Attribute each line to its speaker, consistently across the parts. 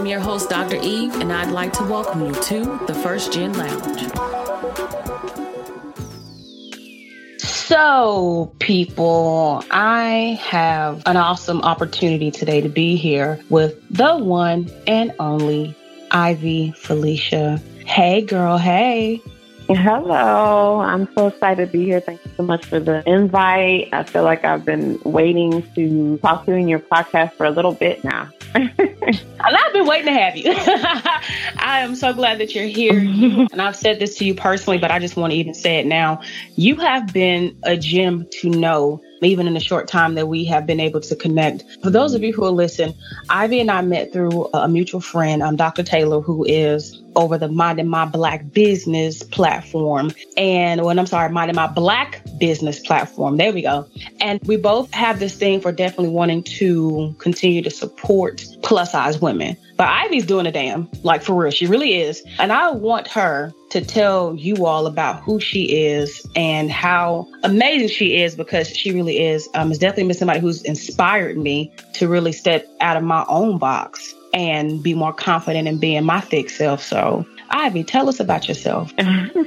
Speaker 1: I'm your host, Dr. Eve, and I'd like to welcome you to the First Gen Lounge.
Speaker 2: So, people, I have an awesome opportunity today to be here with the one and only Ivy Felicia. Hey, girl, hey.
Speaker 3: Hello. I'm so excited to be here. Thank you so much for the invite. I feel like I've been waiting to talk to you in your podcast for a little bit now.
Speaker 2: And I've been waiting to have you. I am so glad that you're here. and I've said this to you personally, but I just want to even say it now. You have been a gem to know even in the short time that we have been able to connect. For those of you who are listening, Ivy and I met through a mutual friend, um, Dr. Taylor, who is over the Minding My Black Business platform. And when I'm sorry, Minding My Black Business platform. There we go. And we both have this thing for definitely wanting to continue to support plus size women. But Ivy's doing a damn, like for real. She really is. And I want her to tell you all about who she is and how amazing she is because she really is. Um, it's definitely been somebody who's inspired me to really step out of my own box and be more confident in being my thick self. So, Ivy, tell us about yourself.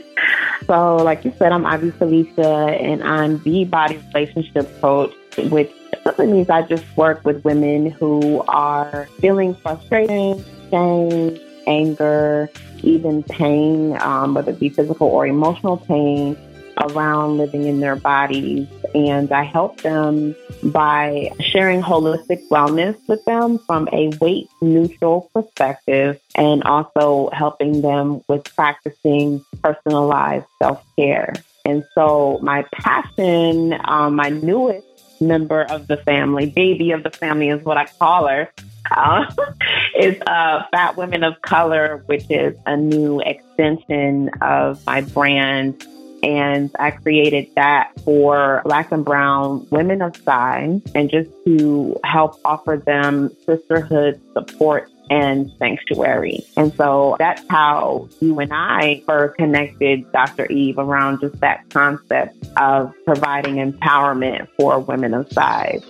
Speaker 3: so, like you said, I'm Ivy Felicia, and I'm the body relationship coach, which simply means I just work with women who are feeling frustration, shame, anger, even pain, um, whether it be physical or emotional pain around living in their bodies. And I help them by sharing holistic wellness with them from a weight neutral perspective and also helping them with practicing personalized self care. And so my passion, um, my newest member of the family, baby of the family is what I call her, uh, is uh, Fat Women of Color, which is a new extension of my brand. And I created that for Black and Brown women of size and just to help offer them sisterhood support and sanctuary. And so that's how you and I first connected, Dr. Eve, around just that concept of providing empowerment for women of size.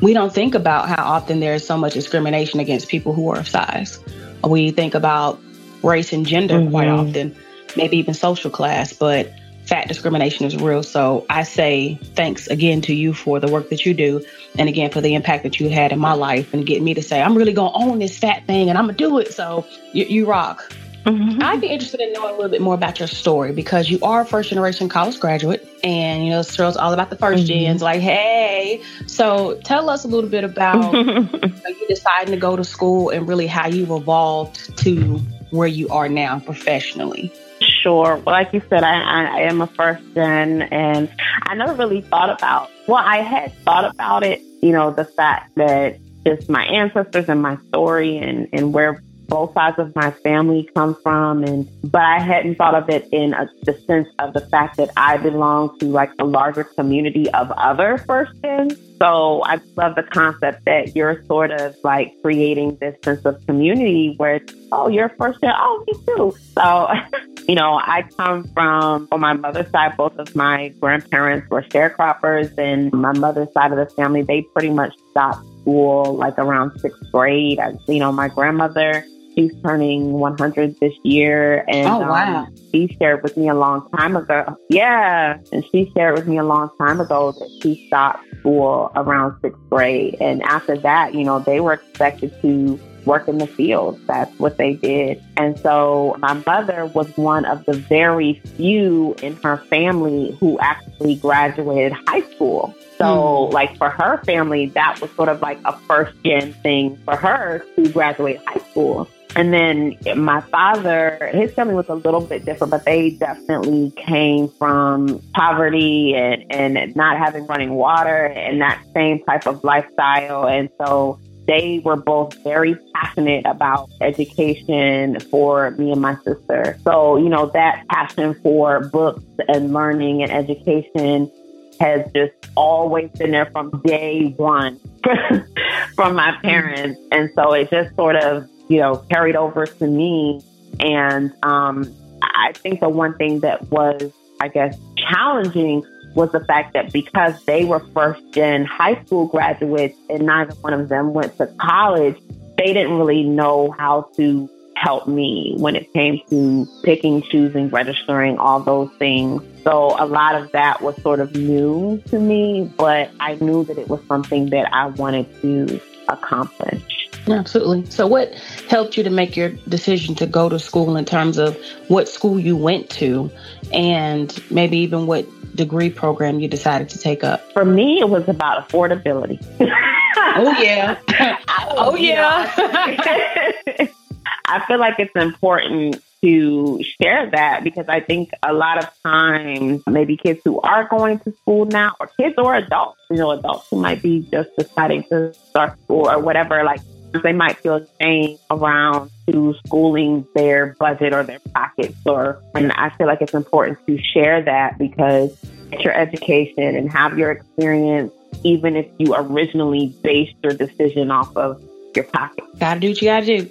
Speaker 2: We don't think about how often there is so much discrimination against people who are of size. We think about race and gender mm-hmm. quite often, maybe even social class, but fat discrimination is real. So I say thanks again to you for the work that you do. And again, for the impact that you had in my life and getting me to say, I'm really going to own this fat thing and I'm going to do it. So you, you rock. Mm-hmm. I'd be interested in knowing a little bit more about your story because you are a first generation college graduate and you know this show's all about the 1st mm-hmm. gens like hey so tell us a little bit about you deciding to go to school and really how you've evolved to where you are now professionally
Speaker 3: Sure. Well, like you said, I, I am a first gen, and I never really thought about. Well, I had thought about it. You know, the fact that just my ancestors and my story, and and where both sides of my family come from and but I hadn't thought of it in a, the sense of the fact that I belong to like a larger community of other first gens. So I love the concept that you're sort of like creating this sense of community where oh you're first gen, oh me too. So you know I come from on my mother's side both of my grandparents were sharecroppers and my mother's side of the family they pretty much stopped school like around sixth grade. I, you know my grandmother She's turning 100 this year. And
Speaker 2: oh, wow.
Speaker 3: Um, she shared with me a long time ago. Yeah. And she shared with me a long time ago that she stopped school around sixth grade. And after that, you know, they were expected to work in the field. That's what they did. And so my mother was one of the very few in her family who actually graduated high school. So, mm. like for her family, that was sort of like a first gen thing for her to graduate high school. And then my father, his family was a little bit different, but they definitely came from poverty and, and not having running water and that same type of lifestyle. And so they were both very passionate about education for me and my sister. So, you know, that passion for books and learning and education has just always been there from day one from my parents. And so it just sort of, you know, carried over to me. And um, I think the one thing that was, I guess, challenging was the fact that because they were first gen high school graduates and neither one of them went to college, they didn't really know how to help me when it came to picking, choosing, registering, all those things. So a lot of that was sort of new to me, but I knew that it was something that I wanted to accomplish.
Speaker 2: Absolutely. So, what helped you to make your decision to go to school in terms of what school you went to and maybe even what degree program you decided to take up?
Speaker 3: For me, it was about affordability.
Speaker 2: oh, yeah. oh, yeah.
Speaker 3: I feel like it's important to share that because I think a lot of times, maybe kids who are going to school now, or kids or adults, you know, adults who might be just deciding to start school or whatever, like they might feel shame around to schooling their budget or their pockets or and I feel like it's important to share that because it's your education and have your experience even if you originally based your decision off of your pocket.
Speaker 2: Gotta do what you gotta do.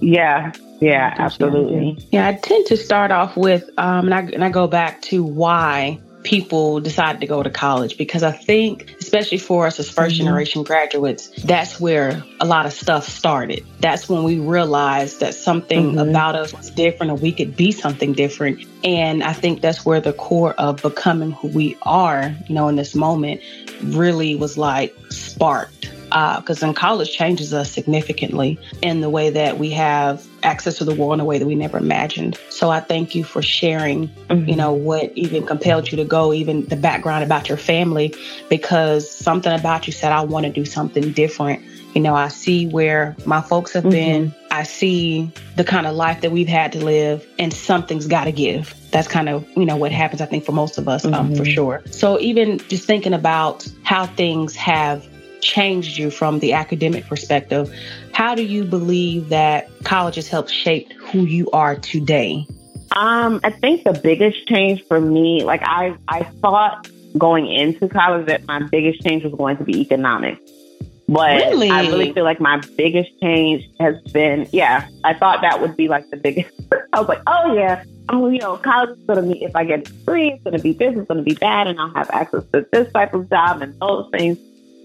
Speaker 3: yeah. Yeah, absolutely.
Speaker 2: Yeah, I tend to start off with, um, and I, and I go back to why people decided to go to college because I think, especially for us as 1st mm-hmm. generation graduates, that's where a lot of stuff started. That's when we realized that something mm-hmm. about us was different or we could be something different. And I think that's where the core of becoming who we are, you know, in this moment really was like sparked because uh, in college changes us significantly in the way that we have access to the world in a way that we never imagined. So I thank you for sharing, mm-hmm. you know, what even compelled you to go, even the background about your family, because something about you said, I want to do something different. You know, I see where my folks have mm-hmm. been. I see the kind of life that we've had to live, and something's got to give. That's kind of, you know, what happens, I think, for most of us, mm-hmm. um, for mm-hmm. sure. So even just thinking about how things have changed you from the academic perspective. How do you believe that college has helped shape who you are today?
Speaker 3: Um, I think the biggest change for me, like I, I thought going into college that my biggest change was going to be economics. But really? I really feel like my biggest change has been, yeah, I thought that would be like the biggest. I was like, oh yeah, I'm, you know, college is going to be, if I get a degree, it's going to be this, it's going to be that, and I'll have access to this type of job and those things.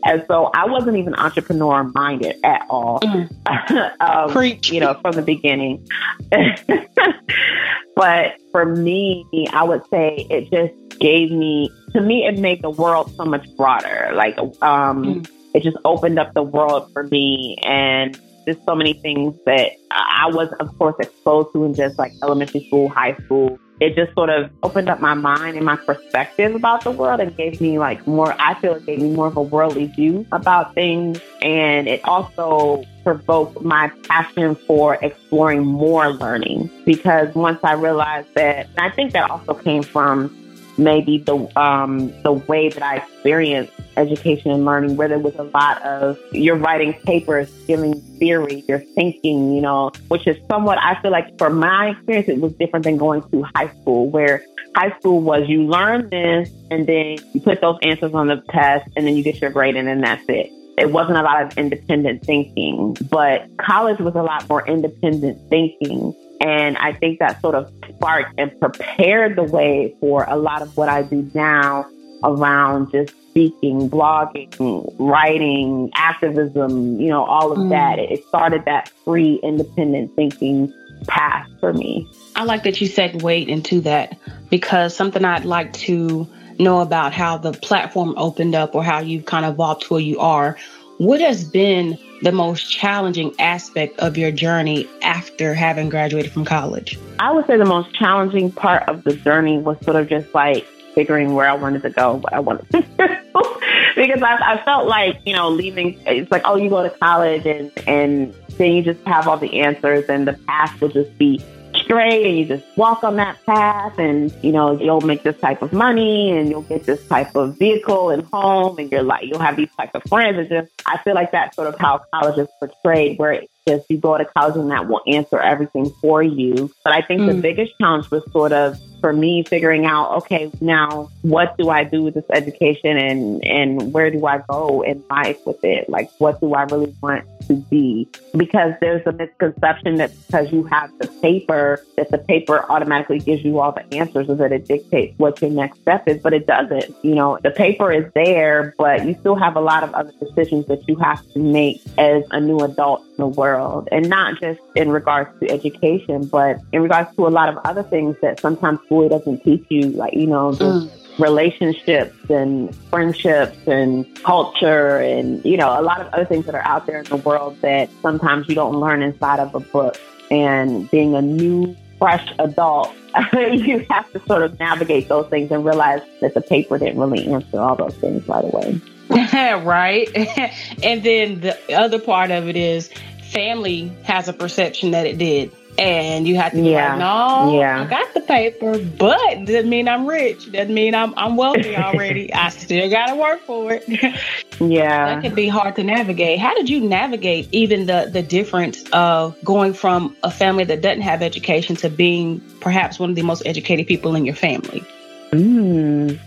Speaker 3: And so I wasn't even entrepreneur minded at all. Mm. um,
Speaker 2: Preach.
Speaker 3: You know, from the beginning. but for me, I would say it just gave me, to me, it made the world so much broader. Like, um, mm. it just opened up the world for me. And there's so many things that I was, of course, exposed to in just like elementary school, high school, it just sort of opened up my mind and my perspective about the world and gave me like more, I feel it gave me more of a worldly view about things. And it also provoked my passion for exploring more learning because once I realized that, I think that also came from maybe the um, the way that I experienced education and learning, where there was a lot of you're writing papers, giving theory, you're thinking, you know, which is somewhat I feel like for my experience it was different than going to high school, where high school was you learn this and then you put those answers on the test and then you get your grade and then that's it. It wasn't a lot of independent thinking, but college was a lot more independent thinking and I think that sort of sparked and prepared the way for a lot of what I do now around just speaking, blogging, writing, activism, you know, all of mm. that. It started that free, independent thinking path for me.
Speaker 2: I like that you said segued into that because something I'd like to know about how the platform opened up or how you've kind of evolved to where you are. What has been the most challenging aspect of your journey after having graduated from college?
Speaker 3: I would say the most challenging part of the journey was sort of just like figuring where I wanted to go, what I wanted to do. because I, I felt like, you know, leaving, it's like, oh, you go to college and, and then you just have all the answers and the path will just be straight and you just walk on that path and you know you'll make this type of money and you'll get this type of vehicle and home and you're like you'll have these type of friends and just I feel like that's sort of how college is portrayed where it just you go to college and that will answer everything for you. But I think mm. the biggest challenge was sort of for me figuring out, okay, now what do I do with this education and, and where do I go in life with it? Like, what do I really want to be? Because there's a misconception that because you have the paper, that the paper automatically gives you all the answers or that it dictates what your next step is, but it doesn't. You know, the paper is there, but you still have a lot of other decisions that you have to make as a new adult in the world. And not just in regards to education, but in regards to a lot of other things that sometimes school doesn't teach you, like, you know, mm. Relationships and friendships and culture and, you know, a lot of other things that are out there in the world that sometimes you don't learn inside of a book. And being a new, fresh adult, you have to sort of navigate those things and realize that the paper didn't really answer all those things right away.
Speaker 2: right. and then the other part of it is family has a perception that it did and you have to be yeah. like, no, yeah. I got the paper, but doesn't mean I'm rich. Doesn't mean I'm I'm wealthy already. I still got to work for it.
Speaker 3: yeah,
Speaker 2: that could be hard to navigate. How did you navigate even the the difference of going from a family that doesn't have education to being perhaps one of the most educated people in your family?
Speaker 3: Mm.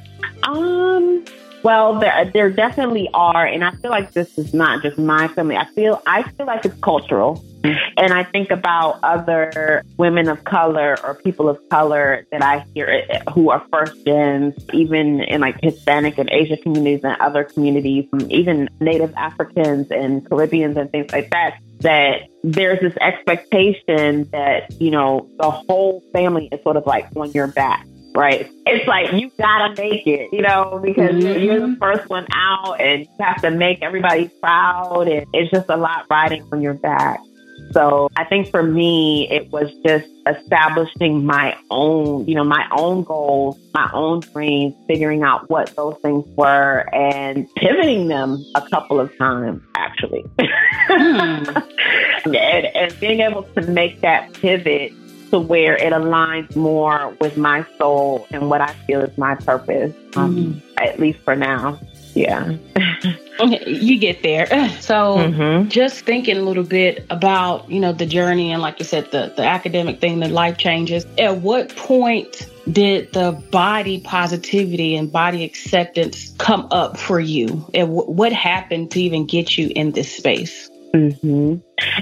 Speaker 3: Um. Well, there, there definitely are, and I feel like this is not just my family. I feel I feel like it's cultural. And I think about other women of color or people of color that I hear eh, eh, who are first gens, even in like Hispanic and Asian communities and other communities, even Native Africans and Caribbeans and things like that, that there's this expectation that, you know, the whole family is sort of like on your back right? It's like you gotta make it, you know, because mm-hmm. you're the first one out and you have to make everybody proud and it's just a lot riding on your back. So I think for me, it was just establishing my own, you know, my own goals, my own dreams, figuring out what those things were and pivoting them a couple of times, actually. Hmm. and, and being able to make that pivot to where it aligns more with my soul and what I feel is my purpose, um, mm-hmm. at least for now. Yeah.
Speaker 2: you get there. So mm-hmm. just thinking a little bit about, you know, the journey and like you said, the, the academic thing, the life changes. At what point did the body positivity and body acceptance come up for you? And w- what happened to even get you in this space?
Speaker 3: Mm-hmm.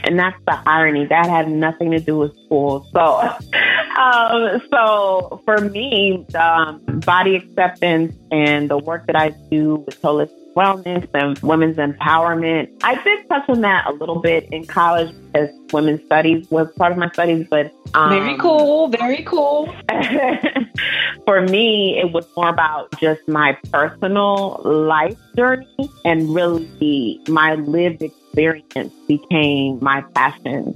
Speaker 3: And that's the irony. That had nothing to do with school. So, um, so for me, um, body acceptance and the work that I do with holistic wellness and women's empowerment. I did touch on that a little bit in college as women's studies was part of my studies, but
Speaker 2: um, very cool, very cool.
Speaker 3: for me, it was more about just my personal life journey and really my lived experience became my passion.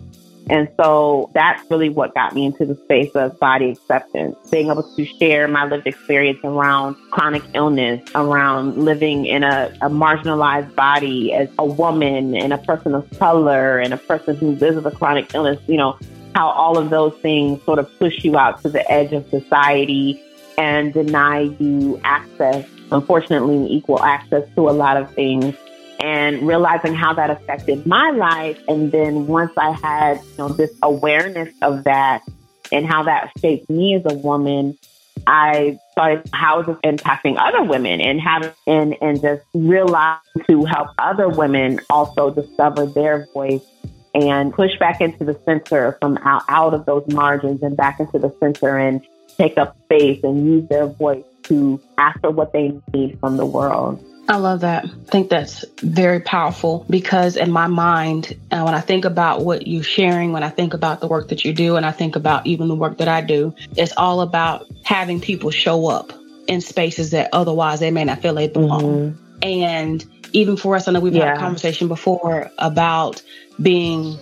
Speaker 3: And so that's really what got me into the space of body acceptance, being able to share my lived experience around chronic illness, around living in a, a marginalized body as a woman and a person of color and a person who lives with a chronic illness, you know, how all of those things sort of push you out to the edge of society and deny you access, unfortunately, equal access to a lot of things and realizing how that affected my life. And then once I had, you know, this awareness of that and how that shaped me as a woman, I started how is this impacting other women and having and and just realize to help other women also discover their voice and push back into the center from out, out of those margins and back into the center and take up space and use their voice to ask for what they need from the world.
Speaker 2: I love that. I think that's very powerful because in my mind, uh, when I think about what you're sharing, when I think about the work that you do, and I think about even the work that I do, it's all about having people show up in spaces that otherwise they may not feel they belong. Mm-hmm. And even for us, I know we've yeah. had a conversation before about being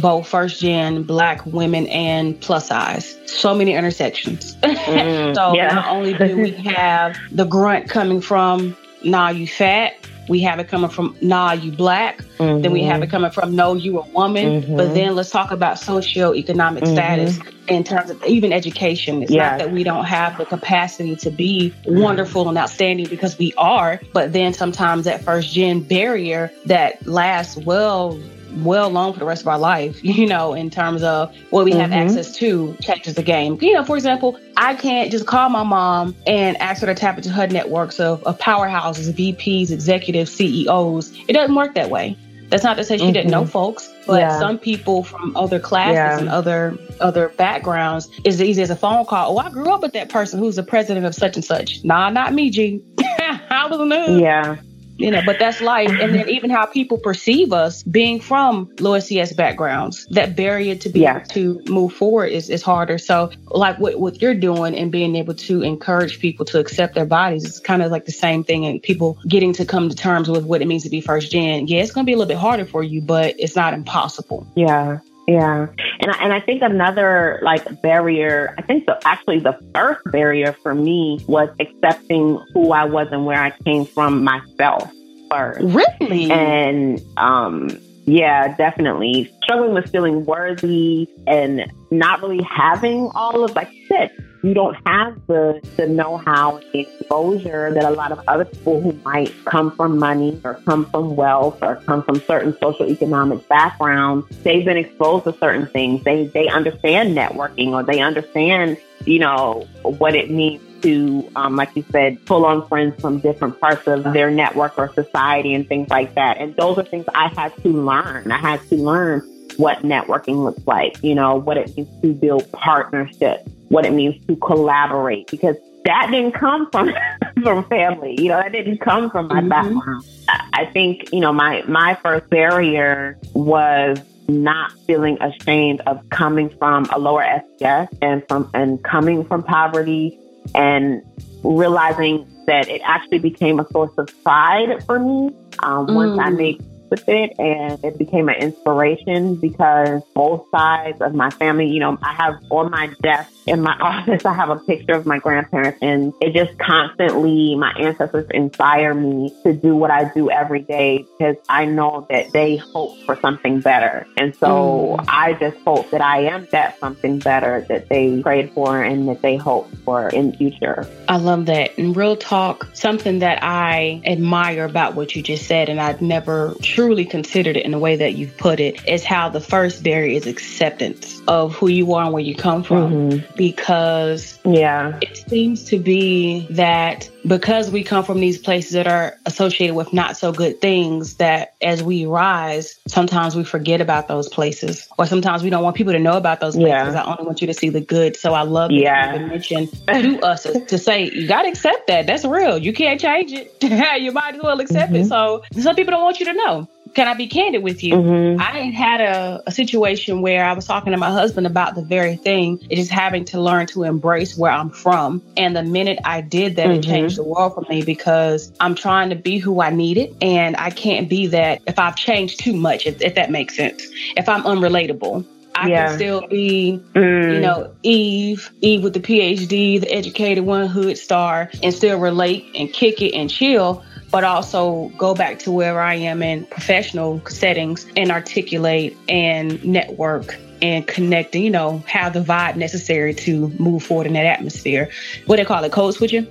Speaker 2: both first gen black women and plus size. So many intersections. Mm, so yeah. not only do we have the grunt coming from nah, you fat, We have it coming from, nah, you black. Mm-hmm. Then we have it coming from, no, you a woman. Mm-hmm. But then let's talk about socioeconomic mm-hmm. status in terms of even education. It's yeah. not that we don't have the capacity to be wonderful and outstanding because we are, but then sometimes that first gen barrier that lasts well well known for the rest of our life, you know, in terms of what we mm-hmm. have access to changes the game. You know, for example, I can't just call my mom and ask her to tap into her networks of, of powerhouses, VPs, executives, CEOs. It doesn't work that way. That's not to say she mm-hmm. didn't know mm-hmm. folks, but yeah. some people from other classes yeah. and other other backgrounds is as easy as a phone call. Oh, I grew up with that person who's the president of such and such. Nah, not me, G. I was a nerd.
Speaker 3: Yeah
Speaker 2: you know, but that's life. And then even how people perceive us being from low SES backgrounds, that barrier to be yeah. able to move forward is, is harder. So like what, what you're doing and being able to encourage people to accept their bodies is kind of like the same thing and people getting to come to terms with what it means to be first gen. Yeah, it's going to be a little bit harder for you, but it's not impossible.
Speaker 3: Yeah. Yeah. And I, and I think another like barrier, I think the actually the first barrier for me was accepting who I was and where I came from myself first.
Speaker 2: Really?
Speaker 3: And um yeah, definitely. Struggling with feeling worthy and not really having all of like said, you don't have the, the know-how and the exposure that a lot of other people who might come from money or come from wealth or come from certain social economic backgrounds, they've been exposed to certain things. They they understand networking or they understand, you know, what it means to, um, like you said, pull on friends from different parts of their network or society and things like that. And those are things I had to learn. I had to learn what networking looks like, you know, what it means to build partnerships what it means to collaborate because that didn't come from from family. You know, that didn't come from my mm-hmm. background. I think, you know, my my first barrier was not feeling ashamed of coming from a lower SES and from and coming from poverty and realizing that it actually became a source of pride for me um, mm. once I mm. made with it and it became an inspiration because both sides of my family, you know, I have on my desk in my office, I have a picture of my grandparents and it just constantly, my ancestors inspire me to do what I do every day because I know that they hope for something better. And so mm. I just hope that I am that something better that they prayed for and that they hope for in the future.
Speaker 2: I love that. And real talk, something that I admire about what you just said, and I've never truly considered it in the way that you've put it, is how the first barrier is acceptance of who you are and where you come from. Mm-hmm because
Speaker 3: yeah,
Speaker 2: it seems to be that because we come from these places that are associated with not so good things that as we rise, sometimes we forget about those places or sometimes we don't want people to know about those places. Yeah. I only want you to see the good. So I love that yeah. you mention to us to say, you got to accept that. That's real. You can't change it. you might as well accept mm-hmm. it. So some people don't want you to know can I be candid with you? Mm-hmm. I had a, a, situation where I was talking to my husband about the very thing. It is just having to learn to embrace where I'm from. And the minute I did that, mm-hmm. it changed the world for me because I'm trying to be who I needed. And I can't be that if I've changed too much, if, if that makes sense. If I'm unrelatable. I yeah. can still be, mm. you know, Eve, Eve with the PhD, the educated one, hood star, and still relate and kick it and chill but also go back to where I am in professional settings and articulate and network and connect and, you know, have the vibe necessary to move forward in that atmosphere. What they call it, code switching?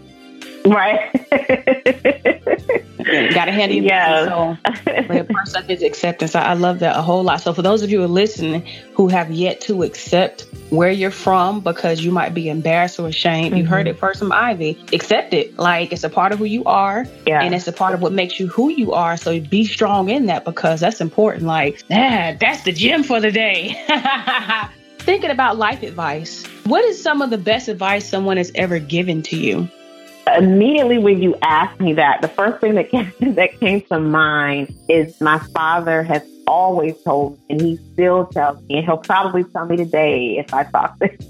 Speaker 3: Right.
Speaker 2: Got to handle your yeah. So the first step is acceptance. I, I love that a whole lot. So for those of you who are listening who have yet to accept where you're from because you might be embarrassed or ashamed, mm-hmm. you heard it first from Ivy. Accept it. Like it's a part of who you are. Yeah. And it's a part of what makes you who you are. So be strong in that because that's important. Like, ah, that's the gym for the day. Thinking about life advice. What is some of the best advice someone has ever given to you?
Speaker 3: Immediately when you asked me that, the first thing that came, that came to mind is my father has always told me, and he still tells me, and he'll probably tell me today if I talk to him,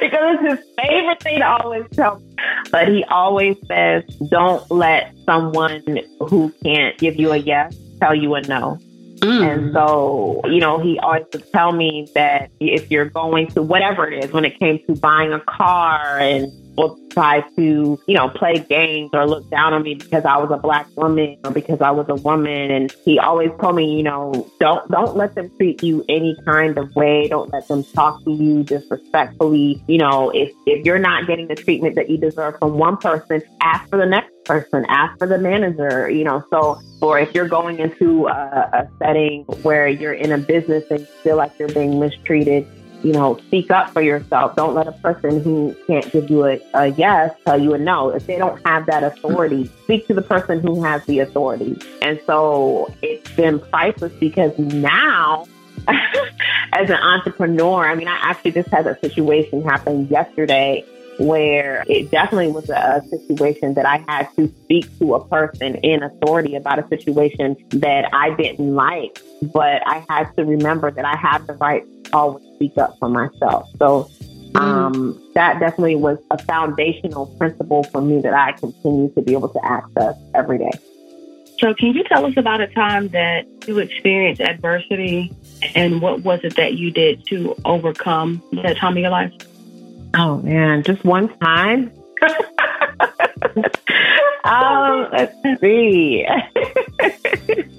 Speaker 3: because it's his favorite thing to always tell me. But he always says, don't let someone who can't give you a yes tell you a no. Mm. And so, you know, he always would tell me that if you're going to whatever it is, when it came to buying a car and people try to, you know, play games or look down on me because I was a black woman or because I was a woman. And he always told me, you know, don't don't let them treat you any kind of way. Don't let them talk to you disrespectfully. You know, if if you're not getting the treatment that you deserve from one person, ask for the next person, ask for the manager, you know. So, or if you're going into a, a setting where you're in a business and you feel like you're being mistreated, you know, speak up for yourself. Don't let a person who can't give you a, a, yes tell you a no. If they don't have that authority, speak to the person who has the authority. And so it's been priceless because now, as an entrepreneur, I mean, I actually just had a situation happen yesterday where it definitely was a, situation that I had to speak to a person in authority about a situation that I didn't like. But I had to remember that I have the right always speak up for myself. So um, mm. that definitely was a foundational principle for me that I continue to be able to access every day.
Speaker 2: So, can you tell us about a time that you experienced adversity and what was it that you did to overcome that time of your life?
Speaker 3: Oh man, just one time. um, let's see.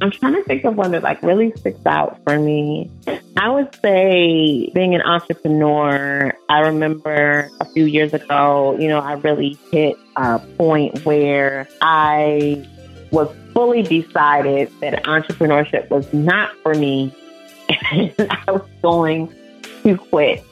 Speaker 3: I'm trying to think of one that like really sticks out for me. I would say being an entrepreneur, I remember a few years ago, you know, I really hit a point where I was fully decided that entrepreneurship was not for me. And I was going to quit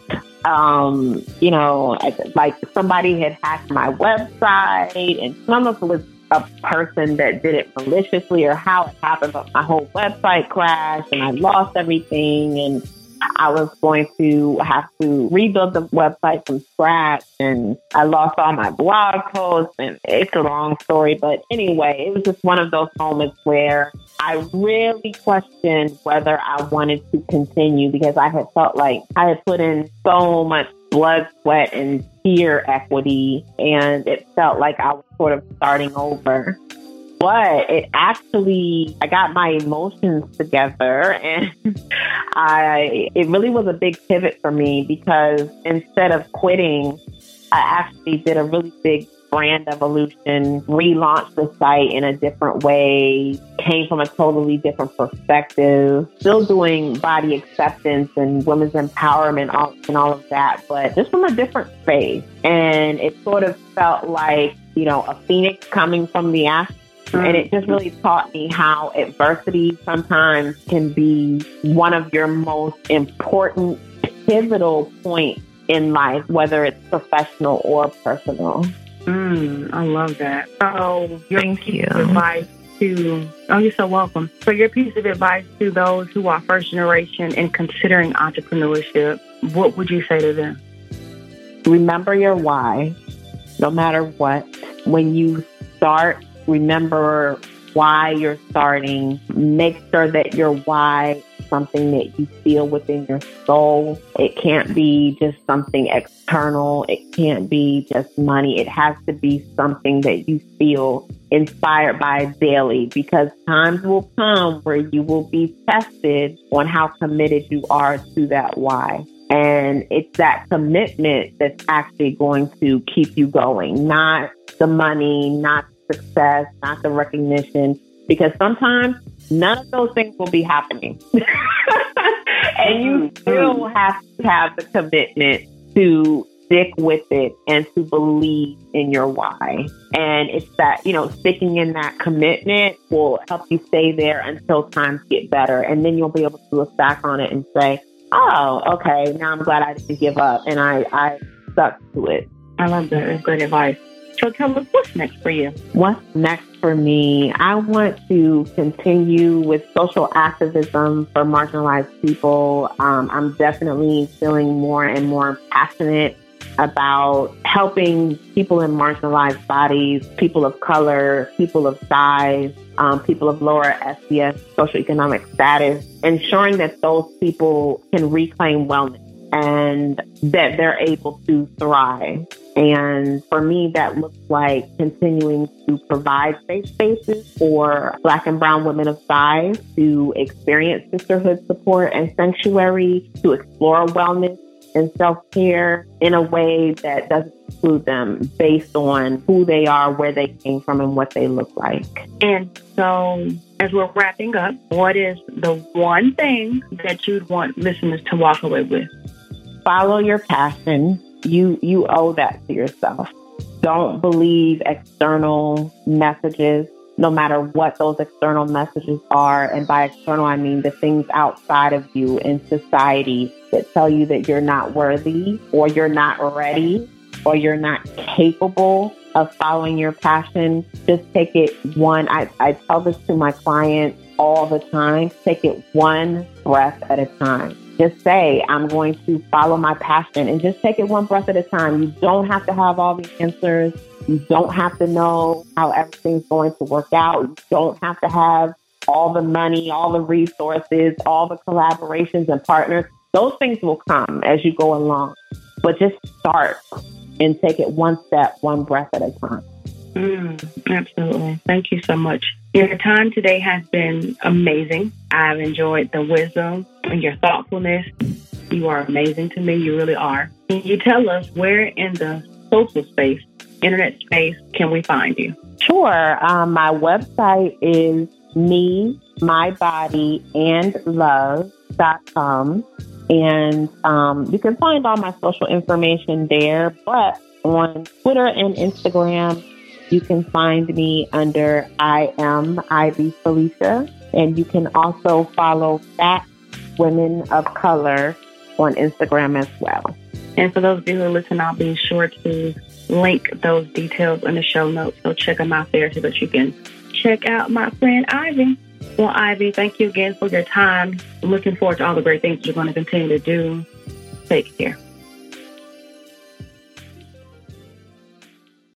Speaker 3: um, you know, like somebody had hacked my website, and some of it was a person that did it maliciously or how it happened, but my whole website crashed and I lost everything. And I was going to have to rebuild the website from scratch and I lost all my blog posts and it's a long story. But anyway, it was just one of those moments where I really questioned whether I wanted to continue because I had felt like I had put in so much blood, sweat, and tear equity and it felt like I was sort of starting over. But it actually I got my emotions together and I it really was a big pivot for me because instead of quitting, I actually did a really big brand evolution, relaunched the site in a different way, came from a totally different perspective, still doing body acceptance and women's empowerment all, and all of that, but just from a different space. And it sort of felt like, you know, a phoenix coming from the ashes and it just really taught me how adversity sometimes can be one of your most important pivotal points in life, whether it's professional or personal.
Speaker 2: Mm, I love that. So, your Thank you. advice to, oh, you're so welcome. So, your piece of advice to those who are first generation and considering entrepreneurship, what would you say to them?
Speaker 3: Remember your why, no matter what. When you start remember why you're starting. Make sure that your why is something that you feel within your soul. It can't be just something external. It can't be just money. It has to be something that you feel inspired by daily because times will come where you will be tested on how committed you are to that why. And it's that commitment that's actually going to keep you going, not the money, not success, not the recognition, because sometimes none of those things will be happening. and you mm-hmm. still have to have the commitment to stick with it and to believe in your why. And it's that, you know, sticking in that commitment will help you stay there until times get better. And then you'll be able to look back on it and say, oh, okay, now I'm glad I didn't give up and I, I stuck to it.
Speaker 2: I love that. That's great advice. So tell us what's next for you.
Speaker 3: What's next for me? I want to continue with social activism for marginalized people. Um, I'm definitely feeling more and more passionate about helping people in marginalized bodies, people of color, people of size, um, people of lower SES socioeconomic status, ensuring that those people can reclaim wellness and that they're able to thrive. And for me, that looks like continuing to provide safe spaces for Black and Brown women of size to experience sisterhood support and sanctuary, to explore wellness and self care in a way that doesn't exclude them based on who they are, where they came from, and what they look like.
Speaker 2: And so, as we're wrapping up, what is the one thing that you'd want listeners to walk away with?
Speaker 3: Follow your passion. You you owe that to yourself. Don't believe external messages no matter what those external messages are. And by external, I mean the things outside of you in society that tell you that you're not worthy or you're not ready or you're not capable of following your passion. Just take it one. I, I tell this to my clients all the time. Take it one breath at a time. Just say, I'm going to follow my passion and just take it one breath at a time. You don't have to have all the answers. You don't have to know how everything's going to work out. You don't have to have all the money, all the resources, all the collaborations and partners. Those things will come as you go along. But just start and take it one step, one breath at a time.
Speaker 2: Mm, absolutely. Thank you so much. Your time today has been amazing. I've enjoyed the wisdom and your thoughtfulness. You are amazing to me. You really are. Can you tell us where in the social space internet space can we find you?
Speaker 3: Sure. Um, my website is me, my body, and love.com. And um, you can find all my social information there. But on Twitter and Instagram, you can find me under I am Ivy Felicia. And you can also follow Fat Women of Color on Instagram as well.
Speaker 2: And for those of you who listen, I'll be sure to link those details in the show notes. So check them out there so that you can check out my friend Ivy. Well, Ivy, thank you again for your time. I'm looking forward to all the great things you're going to continue to do. Take care.